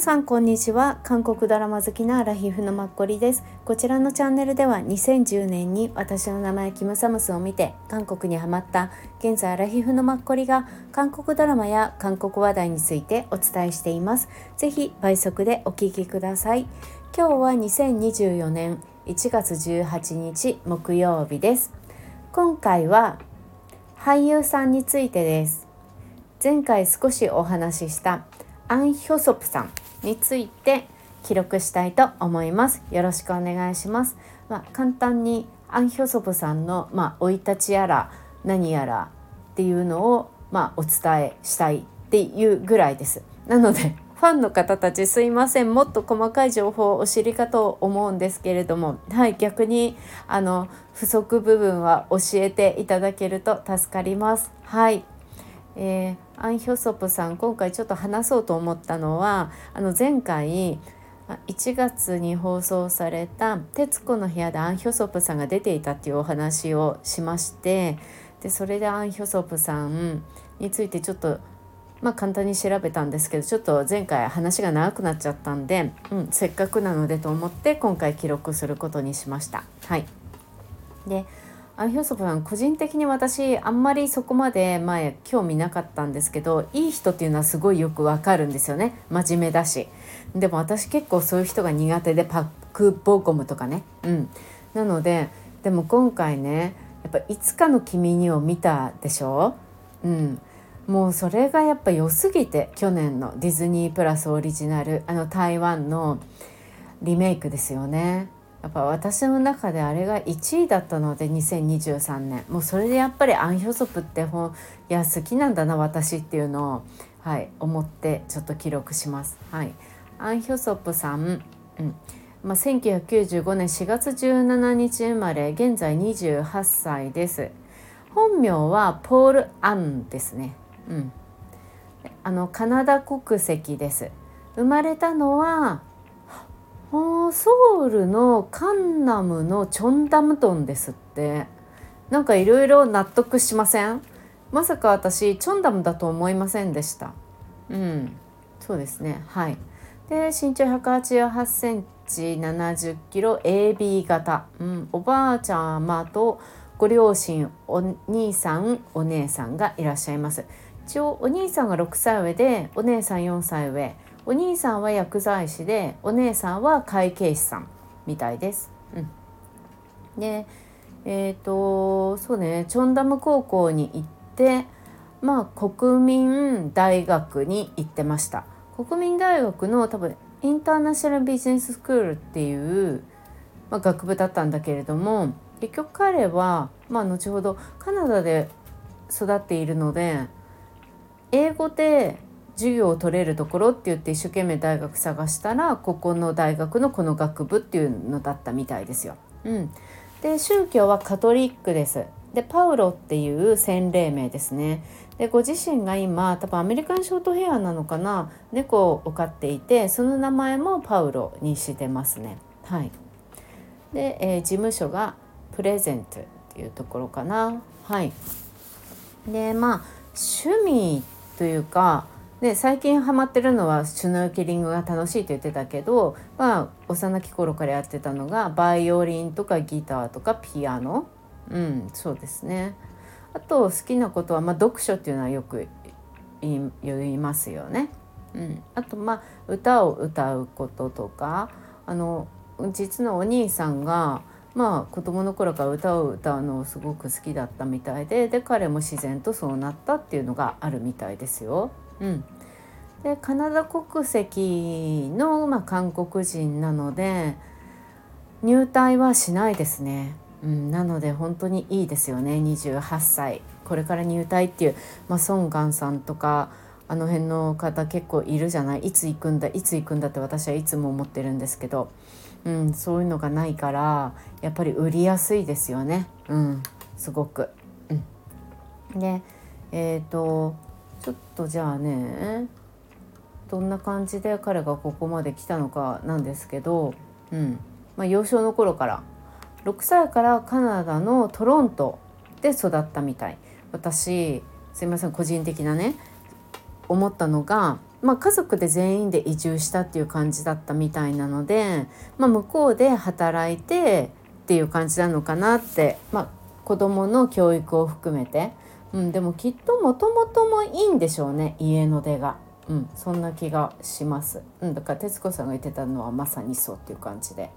さんこんにちは。韓国ドラマ好きなアラヒフのマッコリです。こちらのチャンネルでは2010年に私の名前キムサムスを見て韓国にハマった現在アラヒフのマッコリが韓国ドラマや韓国話題についてお伝えしています。ぜひ倍速でお聞きください。今日は2024年1月18日木曜日です。今回は俳優さんについてです。前回少しお話ししたアン・ヒョソプさん。について記録したいと思います。よろしくお願いします。まあ、簡単にアン・ヒョソプさんのま生い立ちやら何やらっていうのをまお伝えしたいっていうぐらいです。なのでファンの方たちすいません。もっと細かい情報をお知りかと思うんですけれどもはい逆にあの不足部分は教えていただけると助かります。はい。えー、アン・ヒョソプさん今回ちょっと話そうと思ったのはあの前回1月に放送された「徹子の部屋」でアン・ヒョソプさんが出ていたっていうお話をしましてでそれでアン・ヒョソプさんについてちょっとまあ簡単に調べたんですけどちょっと前回話が長くなっちゃったんで、うん、せっかくなのでと思って今回記録することにしました。はいでアン・ヒョソプさん個人的に私あんまりそこまで前興味なかったんですけどいい人っていうのはすごいよくわかるんですよね。真面目だし。でも私結構そういう人が苦手でパックボーコムとかね。うん。なのででも今回ねやっぱいつかの君にを見たでしょ？うん。もうそれがやっぱ良すぎて去年のディズニープラスオリジナルあの台湾のリメイクですよね。やっぱ私の中であれが1位だったので2023年もうそれでやっぱりアン・ヒョソプって本いや好きなんだな私っていうのを、はい、思ってちょっと記録します。はい、アン・ヒョソプさん、うんまあ、1995年4月17日生まれ現在28歳です。本名はポール・アンですね。うん、あのカナダ国籍です。生まれたのはソウルのカンナムのチョンダムトンですって。なんかいろいろ納得しません？まさか私チョンダムだと思いませんでした。うん。そうですね。はい。で身長188センチ70キロ AB 型、うん、おばあちゃまとご両親お兄さんお姉さんがいらっしゃいます。一応お兄さんが6歳上でお姉さん4歳上。お兄さんは薬剤師でお姉さんは会計士さんみたいです。うん、でえっ、ー、とそうねチョンダム高校に行ってまあ国民大学に行ってました。国民大学の多分インターナショナルビジネススクールっていう、まあ、学部だったんだけれども結局彼は、まあ、後ほどカナダで育っているので英語で授業を取れるところって言って一生懸命大学探したらここの大学のこの学部っていうのだったみたいですよ。うん、で宗教はカトリックです。でパウロっていう洗礼名ですね。でご自身が今多分アメリカンショートヘアなのかな猫を飼っていてその名前もパウロにしてますね。はい、で、えー、事務所がプレゼントっていうところかな。はい、でまあ趣味というかで最近ハマってるのはシュノーケリングが楽しいと言ってたけど、まあ、幼き頃からやってたのがバイオリンとかギターとかピアノうんそうですねあと好きなことは、まあ、読書っていうのはよく言いますよね。うん、あとまあ歌を歌うこととかあの実のお兄さんがまあ子供の頃から歌を歌うのをすごく好きだったみたいでで彼も自然とそうなったっていうのがあるみたいですよ。うん、でカナダ国籍の、まあ、韓国人なので入隊はしないですね、うん、なので本当にいいですよね。28歳。これから入隊っていう、まあ、ソン・ガンさんとかあの辺の方結構いるじゃない？いつ行くんだいつ行くんだって私はいつも思ってるんですけど、うん、そういうのがないからやっぱり売りやすいですよね、うん、すごく。うん、でえっ、ー、とちょっとじゃあねどんな感じで彼がここまで来たのかなんですけど、うん。まあ、幼少の頃から6歳からカナダのトロントで育ったみたい。私すいません個人的なね思ったのがまあ、家族で全員で移住したっていう感じだったみたいなので、まあ、向こうで働いてっていう感じなのかなって、まあ、子どもの教育を含めて、うん、でもきっともともともいいんでしょうね家の出が。うん、そんな気がします、うん、だから徹子さんが言ってたのはまさにそうっていう感じで。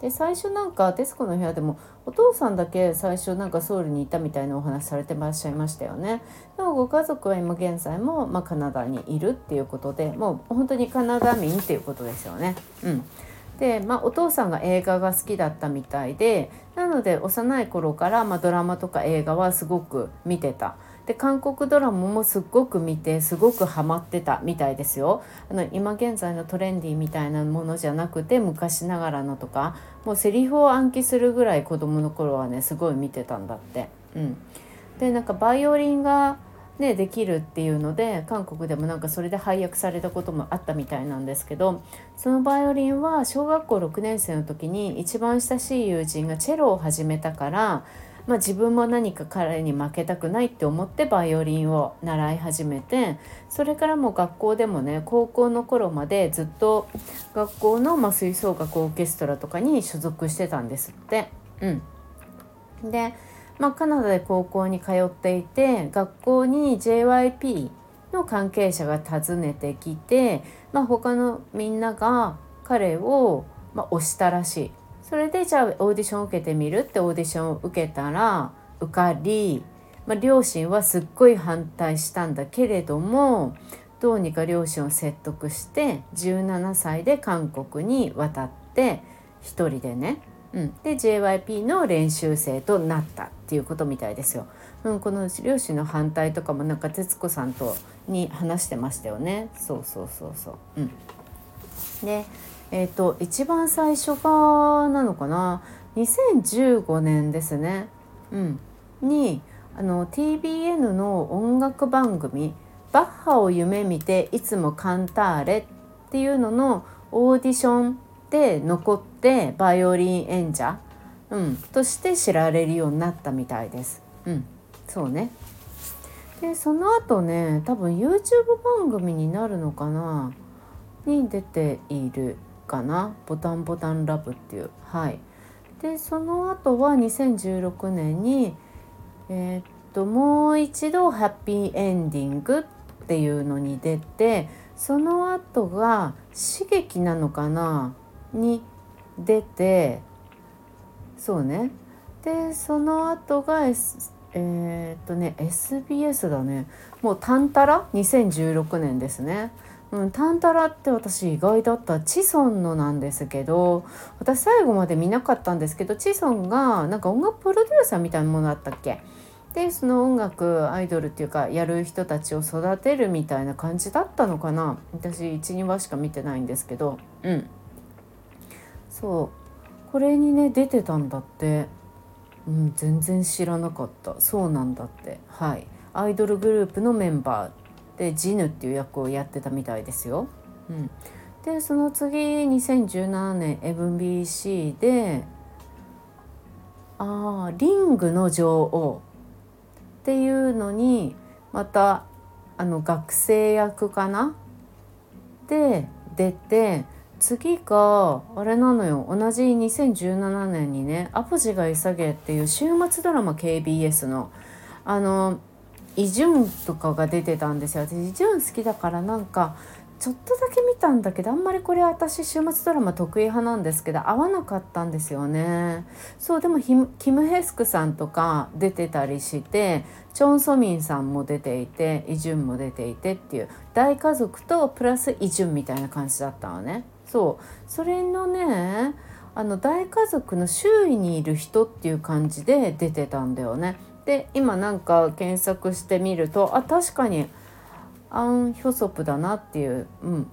で最初なんか「徹子の部屋」でもお父さんだけ最初なんかソウルにいたみたいなお話されてらっしゃいましたよね。でもご家族は今現在も、まあ、カナダにいるっていうことでもう本当にカナダ民っていうことですよね。うん、で、まあ、お父さんが映画が好きだったみたいでなので幼い頃から、まあ、ドラマとか映画はすごく見てた。で韓国ドラマもすっごく見てすごくハマってたみたいですよあの今現在のトレンディーみたいなものじゃなくて昔ながらのとかもうセリフを暗記するぐらい子供の頃はねすごい見てたんだって。うん、でなんかバイオリンがね、できるっていうので韓国でもなんかそれで配役されたこともあったみたいなんですけどそのバイオリンは小学校6年生の時に一番親しい友人がチェロを始めたからまあ、自分も何か彼に負けたくないって思ってバイオリンを習い始めてそれからもう学校でもね高校の頃までずっと学校の、まあ、吹奏楽オーケストラとかに所属してたんですって。うん、で、まあ、カナダで高校に通っていて学校に JYP の関係者が訪ねてきて、まあ、他のみんなが彼を、まあ、推したらしい。それでじゃあオーディション受けてみるってオーディションを受けたら受かり、まあ、両親はすっごい反対したんだけれどもどうにか両親を説得して17歳で韓国に渡って一人でね、うん、で JYP の練習生となったっていうことみたいですよ。うん、この両親の反対とかもなんか徹子さんとに話してましたよね。そうそうそうそう。うん、でえっ、ー、と一番最初がなのかな？2015年ですね、うん、にあの TBN の音楽番組「バッハを夢見ていつもカンターレ」っていうののオーディションで残ってバイオリン演者、うん、として知られるようになったみたいです。うん、そうね。でその後ね多分 YouTube 番組になるのかな？に出ている。かな「ボタンボタンラブ」っていう。はい。でその後は2016年にえー、っともう一度「ハッピーエンディング」っていうのに出てその後が「刺激なのかな?」に出てそうね。でその後が、S、えー、っとね SBS だね。もう「タンタラ」2016年ですね。うん、タンタラって私意外だった。チソンのなんですけど私最後まで見なかったんですけどチソンがなんか音楽プロデューサーみたいなものだったっけ？でその音楽アイドルっていうかやる人たちを育てるみたいな感じだったのかな？私12話しか見てないんですけど。うん。そう。これにね出てたんだって。うん全然知らなかった。そうなんだって。はい。アイドルグループのメンバー。でジヌっていう役をやってたみたいですよ。うん、でその次2017年 MBC で「あリングの女王」っていうのにまたあの学生役かな？で出て次があれなのよ同じ2017年にね「アポジが急げ」っていう週末ドラマ KBS の。あのイ・ジュンとかが出てたんですよ。私イ・ジュン好きだからなんかちょっとだけ見たんだけどあんまりこれ私週末ドラマ得意派なんですけど合わなかったんですよね。そうでもキム・ヘスクさんとか出てたりしてチョン・ソミンさんも出ていてイ・ジュンも出ていてっていう大家族とプラスイ・ジュンみたいな感じだったのね。そう。それのねあの大家族の周囲にいる人っていう感じで出てたんだよね。で今なんか検索してみるとあ確かにアン・ヒョソプだなっていう、うん、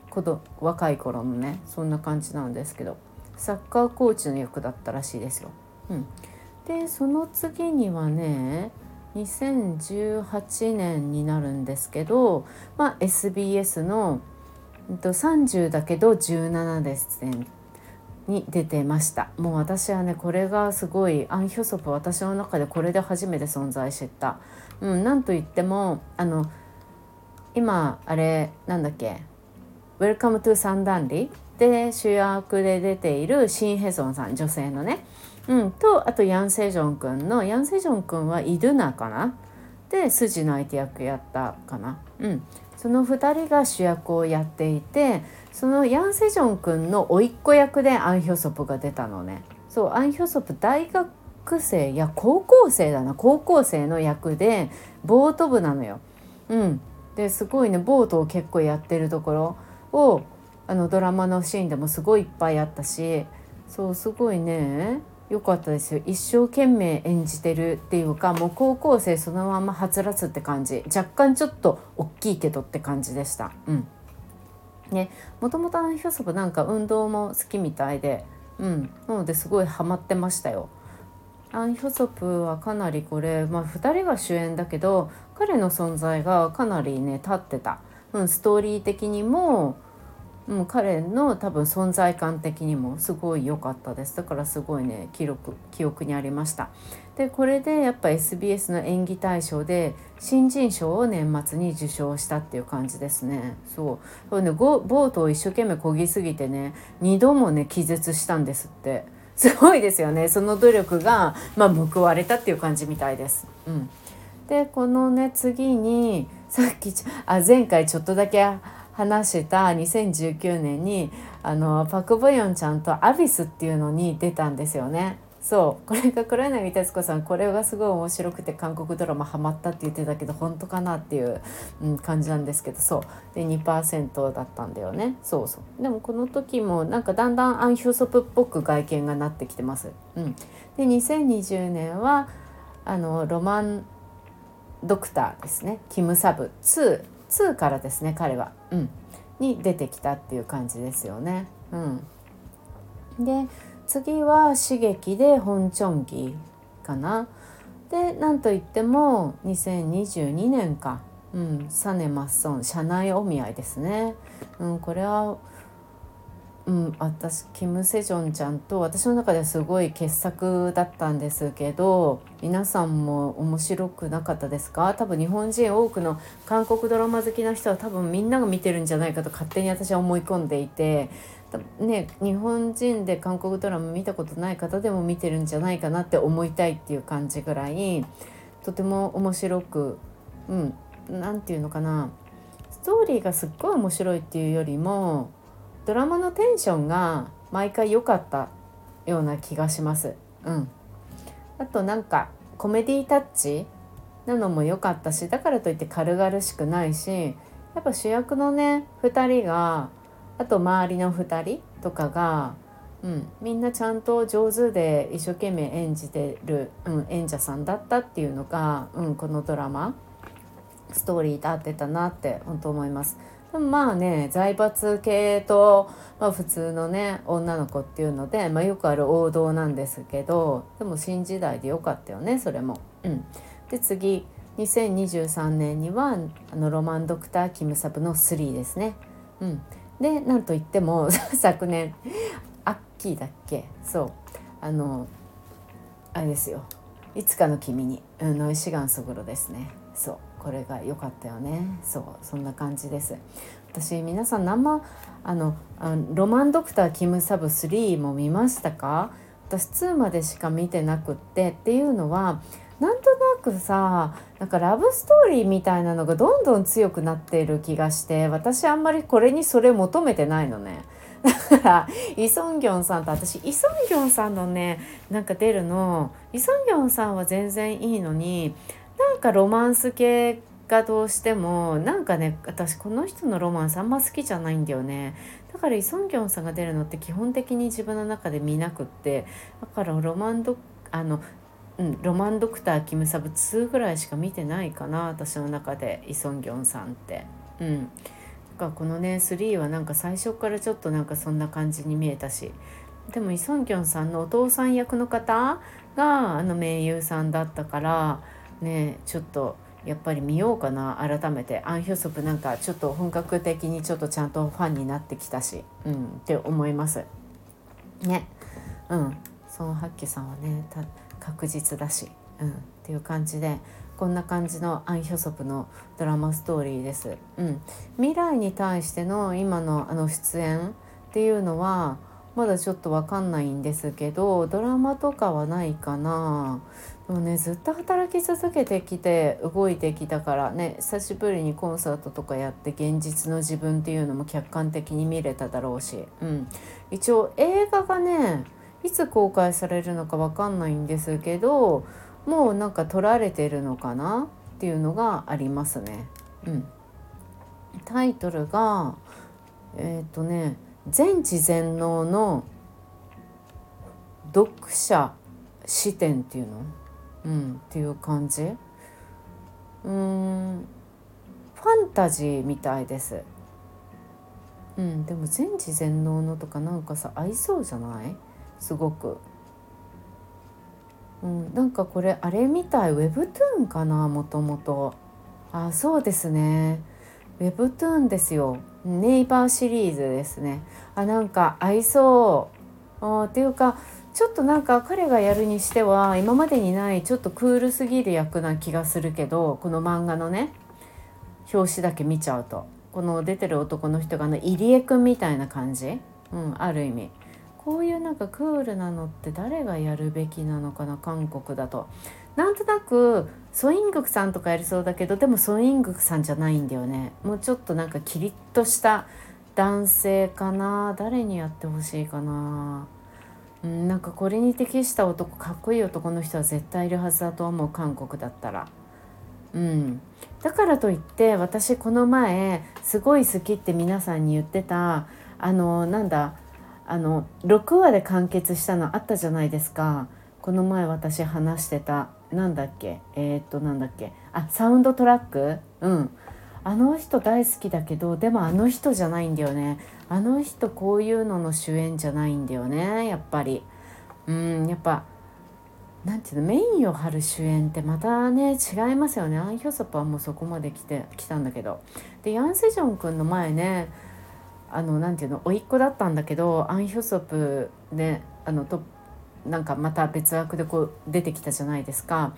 若い頃のねそんな感じなんですけどサッカーコーチの役だったらしいですよ。うん、でその次にはね2018年になるんですけど、まあ、SBS の30だけど17ですねに出てました。もう私はねこれがすごいアン・ヒョソプ私の中でこれで初めて存在してた、うん、なんといってもあの今あれなんだっけ「Welcome to サンダンリ」で主役で出ているシン・ヘソンさん女性のね、うん、とあとヤン・セジョン君のヤン・セジョン君はイドゥナかな？で筋の相手役やったかな、うん、その2人が主役をやっていてそのヤン・セジョン君の甥っ子役でアン・ヒョソプが出たのね。そうアン・ヒョソプ大学生や高校生だな。高校生の役でボート部なのよ。うん、ですごいねボートを結構やってるところをあのドラマのシーンでもすごいいっぱいあったし。そうすごいね。良かったですよ。一生懸命演じてるっていうかもう高校生そのままはつらつって感じ。若干ちょっと大きいけどって感じでした。うん。ね、もともとあのヒョソプなんか運動も好きみたいで、うん、なのですごいハマってましたよ。アン・ヒョソプはかなりこれ、まあ、2人が主演だけど彼の存在がかなりね立ってた、うん、ストーリー的にも、うん、彼の多分存在感的にもすごい良かったです。だからすごいね記録記憶にありました。でこれでやっぱ SBS の演技大賞で新人賞を年末に受賞したっていう感じですね。そう。これねボートを一生懸命こぎすぎてね2度もね気絶したんですって。すごいですよね。その努力が、まあ、報われたっていう感じみたいです。うん、でこのね次にさっきあ前回ちょっとだけ話した2019年にあのパク・ボヨンちゃんと「アビス」っていうのに出たんですよね。そう。これが黒柳徹子さんこれがすごい面白くて韓国ドラマハマったって言ってたけど本当かなっていう、うん、感じなんですけどそう。で2%だったんだよね。そうそう。でもこの時もなんかだんだんアン・ヒョソプっぽく外見がなってきてます。うん、で2020年はあのロマンドクターですね。キム・サブ2 2からですね彼は、うん、に出てきたっていう感じですよね。うん、で次は刺激で本チョンギかな。でなんといっても2022年か、うん、サネマッソン社内お見合いですね。うん、これはうん、私キム・セジョンちゃんと私の中ではすごい傑作だったんですけど皆さんも面白くなかったですか？多分日本人多くの韓国ドラマ好きな人は多分みんなが見てるんじゃないかと勝手に私は思い込んでいてね、日本人で韓国ドラマ見たことない方でも見てるんじゃないかなって思いたいっていう感じぐらいとても面白くうん何て言うのかな？ストーリーがすっごい面白いっていうよりもドラマのテンションが毎回良かったような気がします。うん、あとなんかコメディタッチなのも良かったしだからといって軽々しくないしやっぱ主役のね2人があと周りの2人とかが、うん、みんなちゃんと上手で一生懸命演じてる、うん、演者さんだったっていうのが、うん、このドラマストーリーで合ってたなって本当思います。まあね財閥系と、まあ、普通のね女の子っていうので、まあ、よくある王道なんですけどでも新時代でよかったよねそれも。うん、で次2023年にはあのロマンドクターキムサブの3ですね。うん、でなんといっても 昨年アッキーだっけ？そう。あのあれですよ。いつかの君に、うん、ノイシガンソグロですね。そう。これが良かったよね。そうそんな感じです。私皆さん生あのロマンドクターキムサブ3も見ましたか？私2までしか見てなくって。っていうのはなんとなくさなんかラブストーリーみたいなのがどんどん強くなっている気がして私あんまりこれにそれ求めてないのね。だからイ・ソンギョンさんと私イ・ソンギョンさんのねなんか出るのイ・ソンギョンさんは全然いいのになんかロマンス系がどうしてもなんかね私この人のロマンスあんま好きじゃないんだよね。だからイ・ソンギョンさんが出るのって基本的に自分の中で見なくってだからロマンドあのうん、ロマンドクターキムサブ2ぐらいしか見てないかな私の中でイ・ソンギョンさんって。うん、かこのね3はなんか最初からちょっとなんかそんな感じに見えたし。でもイ・ソンギョンさんのお父さん役の方があの名優さんだったからねちょっとやっぱり見ようかな改めてアン・ヒョソプなんかちょっと本格的にちょっとちゃんとファンになってきたし、うん、って思います。ね。うん。ソン・ハッキさんはね確実だし、うん、っていう感じでこんな感じのアン・ヒョソプのドラマストーリーです。うん、未来に対しての今のあの出演っていうのはまだちょっと分かんないんですけどドラマとかはないかなでもねずっと働き続けてきて動いてきたからね久しぶりにコンサートとかやって現実の自分っていうのも客観的に見れただろうし、うん、一応映画がねいつ公開されるのか分かんないんですけどもうなんか撮られてるのかな？っていうのがありますね。うん、タイトルがえっ、ー、とね全知全能の読者視点っていうの、うん、っていう感じうんファンタジーみたいです。うん、でも全知全能のとかなんかさ合いそうじゃない？すごく。うん、なんかこれあれみたいウェブトゥーンかなもともと。あそうですね。ウェブトゥーンですよ。ネイバーシリーズですねあなんか合いそうあっていうかちょっとなんか彼がやるにしては今までにないちょっとクールすぎる役な気がするけどこの漫画のね表紙だけ見ちゃうと。この出てる男の人がね入江くんみたいな感じ、うん、ある意味。こういうなんかクールなのって誰がやるべきなのかな韓国だと。なんとなくソイングクさんとかやりそうだけどでもソイングクさんじゃないんだよね。もうちょっとなんかキリッとした男性かな誰にやってほしいかな。うんなんかこれに適した男かっこいい男の人は絶対いるはずだと思う韓国だったら。うん、だからといって私この前すごい好きって皆さんに言ってたあのなんだあの6話で完結したのあったじゃないですか。この前私話してたなんだっけえー、っとなんだっけあサウンドトラック？うん。あの人大好きだけどでもあの人じゃないんだよね。あの人こういうのの主演じゃないんだよねやっぱり。うんやっぱなんていうのメインを張る主演ってまたね違いますよね。アン・ヒョソプはもうそこまで来て来たんだけど。でヤン・セジョン君の前ねあのなんていうの甥っ子だったんだけどアン・ヒョソプねあのトッなんかまた別枠でこう出てきたじゃないですか。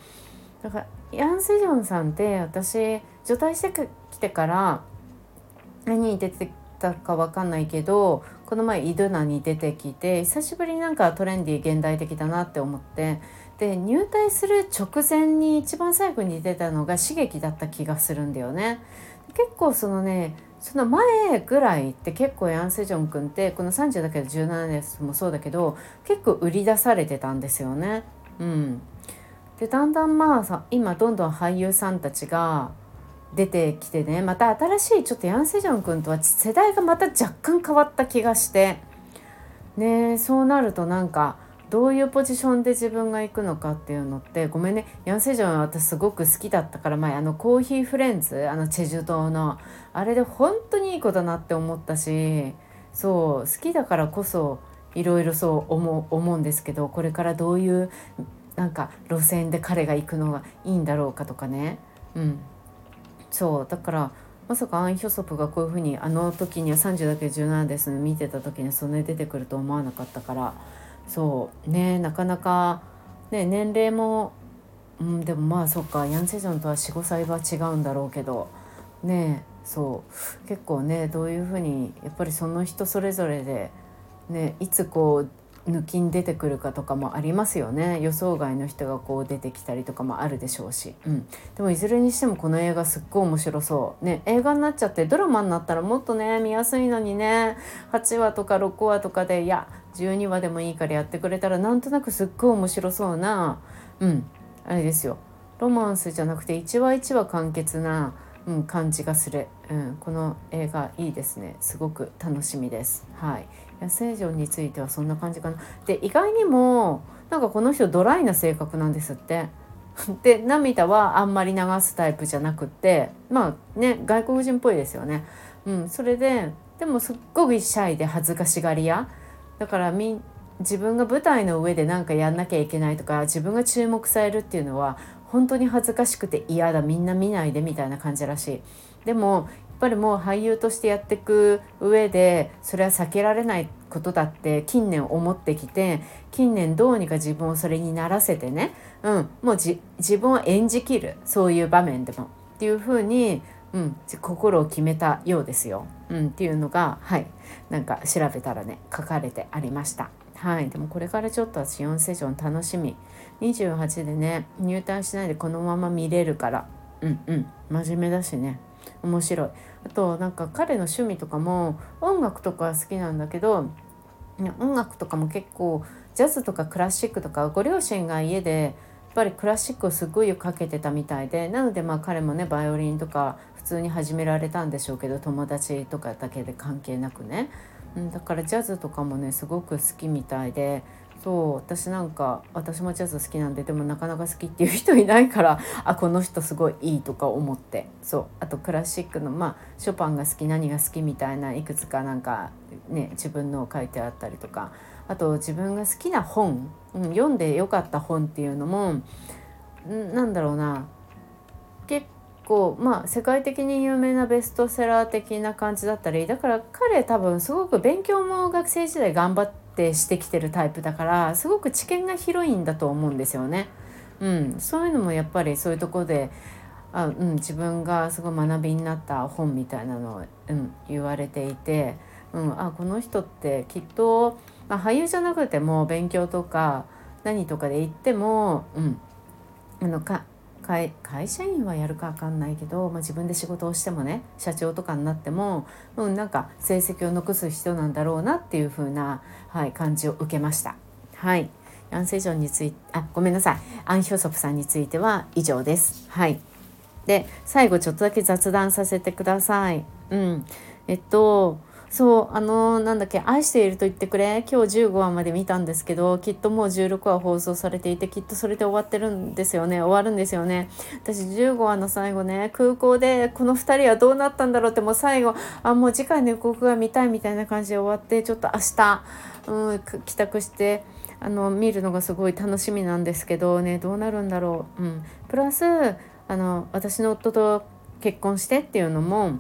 だからヤン・セジョンさんって私除隊してきてから何に出てたか分かんないけどこの前イドナに出てきて久しぶりになんかトレンディー現代的だなって思ってで入隊する直前に一番最後に出たのが刺激だった気がするんだよね。結構そのねその前ぐらいって結構ヤン・セジョン君ってこの30だけど17ですもそうだけど結構売り出されてたんですよね。うん、でだんだんまあさ今どんどん俳優さんたちが出てきてね。また新しいちょっとヤン・セジョン君とは世代がまた若干変わった気がして。ねそうなるとなんかどういうポジションで自分が行くのかっていうのってごめんね。ヤン・セジョンは私すごく好きだったから前あのコーヒーフレンズあのチェジュ島のあれで本当にいい子だなって思ったしそう好きだからこそいろいろそう思う思うんですけどこれからどういうなんか路線で彼が行くのがいいんだろうかとかね。うん。そうだからまさかアン・ヒョソプがこういうふうにあの時には30だけ17です見てた時にそれ出てくると思わなかったから。そうねなかなか、ね、年齢も、うん、でもまあそっかヤン・セジョンとは45歳は違うんだろうけど。ねそう。結構ねどういうふうにやっぱりその人それぞれで、ね、いつこう抜きに出てくるかとかもありますよね。予想外の人がこう出てきたりとかもあるでしょうし、うん、でもいずれにしてもこの映画すっごい面白そう。ね。映画になっちゃってドラマになったらもっとね見やすいのにね。8話とか6話とかでいや12話でもいいからやってくれたらなんとなくすっごい面白そうな。うん。あれですよ。ロマンスじゃなくて1話1話完結な、うん、感じがする、うん、この映画いいですね。すごく楽しみです。はい。野生城についてはそんな感じかな。で意外にもなんかこの人ドライな性格なんですって。で涙はあんまり流すタイプじゃなくってまあね外国人っぽいですよね。うんそれででもすっごくシャイで恥ずかしがり屋。だからみ自分が舞台の上で何かやんなきゃいけないとか自分が注目されるっていうのは本当に恥ずかしくて嫌だみんな見ないでみたいな感じらしい。でもぱりもう俳優としてやっていく上でそれは避けられないことだって近年思ってきて近年どうにか自分をそれにならせてね、うん、もう自分を演じきるそういう場面でもっていうふうに、うん、心を決めたようですよ、うん、っていうのがはいなんか調べたらね書かれてありました。はい、でもこれからちょっと私4セジョン楽しみ。28でね入隊しないでこのまま見れるからうんうん真面目だしね。面白い。あとなんか彼の趣味とかも音楽とか好きなんだけど音楽とかも結構ジャズとかクラシックとかご両親が家でやっぱりクラシックをすごいかけてたみたいでなのでまあ彼もねバイオリンとか普通に始められたんでしょうけど友達とかだけで関係なくね。うん、だからジャズとかもねすごく好きみたいでそう私なんか私もジャズ好きなんででもなかなか好きっていう人いないからあこの人すごいいいとか思って。そうあとクラシックのまあショパンが好き何が好きみたいないくつかなんかね自分の書いてあったりとか。あと自分が好きな本、うん、読んでよかった本っていうのもなんだろうな。結構まあ世界的に有名なベストセラー的な感じだったりだから彼多分すごく勉強も学生時代頑張ってしてきてるタイプだからすごく知見が広いんだと思うんですよね。うん、そういうのもやっぱりそういうとこであ、うん、自分がすごい学びになった本みたいなのを、うん、言われていて、うん、あこの人ってきっと、まあ、俳優じゃなくても勉強とか何とかで言っても、うん、あのか会会社員はやるか分かんないけど、まあ、自分で仕事をしてもね社長とかになっても、うん、なんか成績を残す人なんだろうなっていう風な、はい、感じを受けました。はいアンセジョンについてあごめんなさいアン・ヒョソプさんについては以上です。はいで最後ちょっとだけ雑談させてください。うん、えっとそうあのー、なんだっけ「愛していると言ってくれ」今日15話まで見たんですけどきっともう16話放送されていてきっとそれで終わってるんですよね。終わるんですよね。私15話の最後ね空港でこの2人はどうなったんだろうってもう最後あもう次回の予告が見たいみたいな感じで終わってちょっと明日、うん、帰宅してあの見るのがすごい楽しみなんですけどねどうなるんだろう、うん、プラスあの私の夫と結婚してっていうのも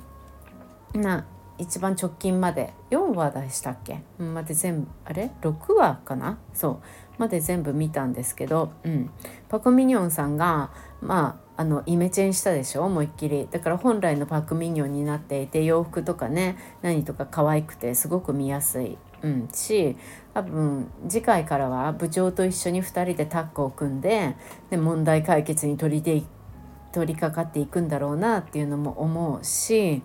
な一番直近まで。4話でしたっけ、まで全部あれ？6話かな？そう。まで全部見たんですけど、うん、パク・ミニョンさんがまああのイメチェンしたでしょ？思いっきり。だから本来のパク・ミニョンになっていて洋服とかね何とか可愛くてすごく見やすい、うん、し多分次回からは部長と一緒に2人でタッグを組んでで問題解決に取り取り掛かっていくんだろうなっていうのも思うし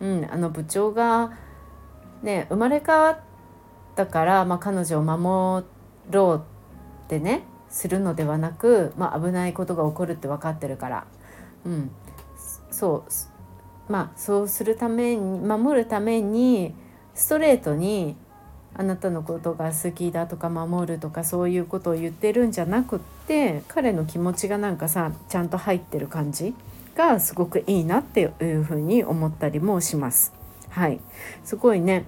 うん、あの部長が、ね、生まれ変わったから、まあ、彼女を守ろうってねするのではなく、まあ、危ないことが起こるって分かってるから、うん、そうまあそうするために守るためにストレートにあなたのことが好きだとか守るとかそういうことを言ってるんじゃなくって彼の気持ちがなんかさちゃんと入ってる感じ。がすごくいいなっていうふうに思ったりもします。はいすごいね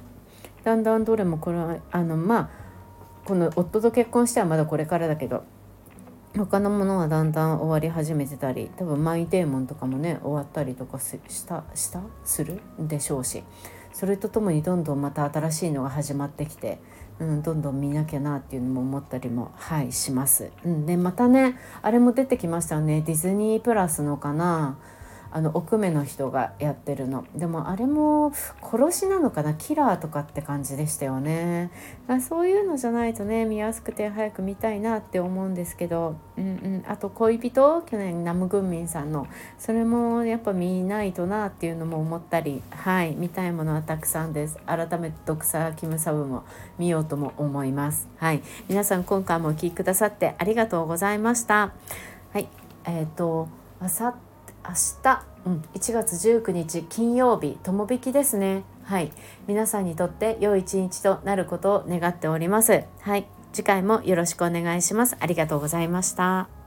だんだんどれもこれはあのまあこの夫と結婚してはまだこれからだけど他のものはだんだん終わり始めてたり多分マイデーモンとかもね終わったりとかしたしたするでしょうしそれとともにどんどんまた新しいのが始まってきてうん、どんどん見なきゃなっていうのも思ったりもはいします。うん、でまたねあれも出てきましたよねディズニープラスのかなあの奥目の人がやってるの。でもあれも殺しなのかな？キラーとかって感じでしたよね。そういうのじゃないとね見やすくて早く見たいなって思うんですけど、うんうん、あと恋人？去年ナムグンミンさんの。それもやっぱ見ないとなっていうのも思ったり。はい。見たいものはたくさんです。改めてドクサーキムサブも見ようとも思います。はい。皆さん今回もお聴きくださってありがとうございました。はい。えっ、ー、とあさ明日、うん、1月19日金曜日とも引きですね。はい。皆さんにとって良い一日となることを願っております。はい。次回もよろしくお願いします。ありがとうございました